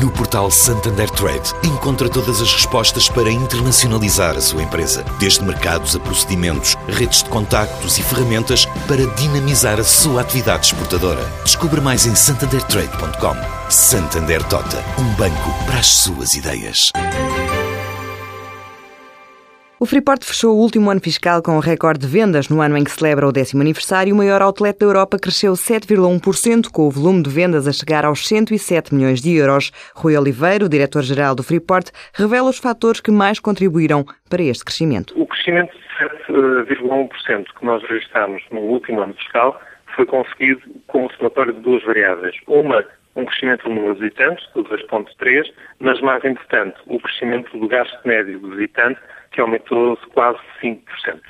No portal Santander Trade, encontra todas as respostas para internacionalizar a sua empresa, desde mercados a procedimentos, redes de contactos e ferramentas para dinamizar a sua atividade exportadora. Descubra mais em santandertrade.com. Santander Tota, um banco para as suas ideias. O Freeport fechou o último ano fiscal com um recorde de vendas no ano em que celebra o décimo aniversário. O maior outlet da Europa cresceu 7,1%, com o volume de vendas a chegar aos 107 milhões de euros. Rui Oliveira, o diretor-geral do Freeport, revela os fatores que mais contribuíram para este crescimento. O crescimento de 7,1% que nós registramos no último ano fiscal foi conseguido com o somatório de duas variáveis. Uma, um crescimento do número de visitantes, de 2,3%, mas mais importante, o crescimento do gasto médio do visitante, que aumentou quase 5%.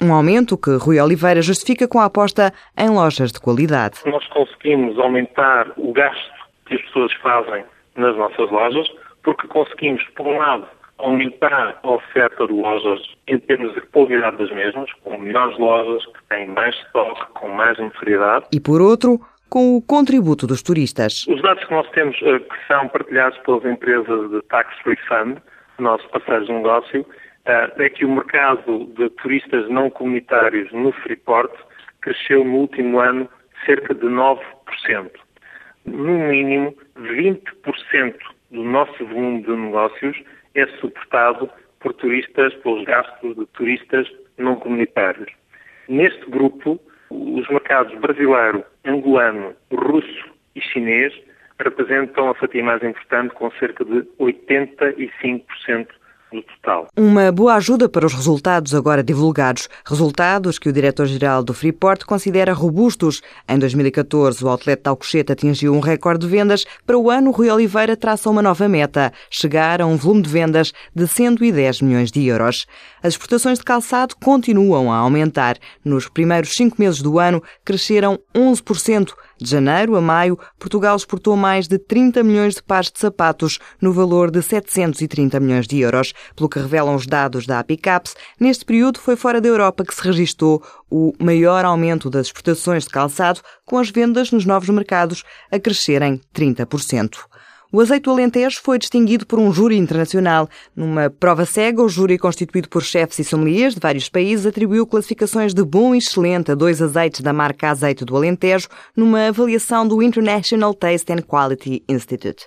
Um aumento que Rui Oliveira justifica com a aposta em lojas de qualidade. Nós conseguimos aumentar o gasto que as pessoas fazem nas nossas lojas, porque conseguimos, por um lado, aumentar a oferta de lojas em termos de qualidade das mesmas, com melhores lojas, que têm mais estoque, com mais notoriedade. E por outro, com o contributo dos turistas. Os dados que nós temos, eh, que são partilhados pelas empresas de Tax Refund, nossos parceiros de negócio, é que o mercado de turistas não comunitários no Freeport cresceu no último ano cerca de 9%. No mínimo, 20% do nosso volume de negócios é suportado por turistas, pelos gastos de turistas não comunitários. Neste grupo, os mercados brasileiro, angolano, russo e chinês representam a fatia mais importante, com cerca de 85% do total. Uma boa ajuda para os resultados agora divulgados. Resultados que o diretor-geral do Freeport considera robustos. Em 2014, o outlet de Alcochete atingiu um recorde de vendas. Para o ano, Rui Oliveira traça uma nova meta, chegar a um volume de vendas de 110 milhões de euros. As exportações de calçado continuam a aumentar. Nos primeiros cinco meses do ano, cresceram 11%. De janeiro a maio, Portugal exportou mais de 30 milhões de pares de sapatos, no valor de 730 milhões de euros. Pelo que revelam os dados da Apicaps, neste período foi fora da Europa que se registou o maior aumento das exportações de calçado, com as vendas nos novos mercados a crescerem 30%. O azeite do Alentejo foi distinguido por um júri internacional. Numa prova cega, o júri, constituído por chefes e sommeliers de vários países, atribuiu classificações de bom e excelente a dois azeites da marca Azeite do Alentejo, numa avaliação do International Taste and Quality Institute.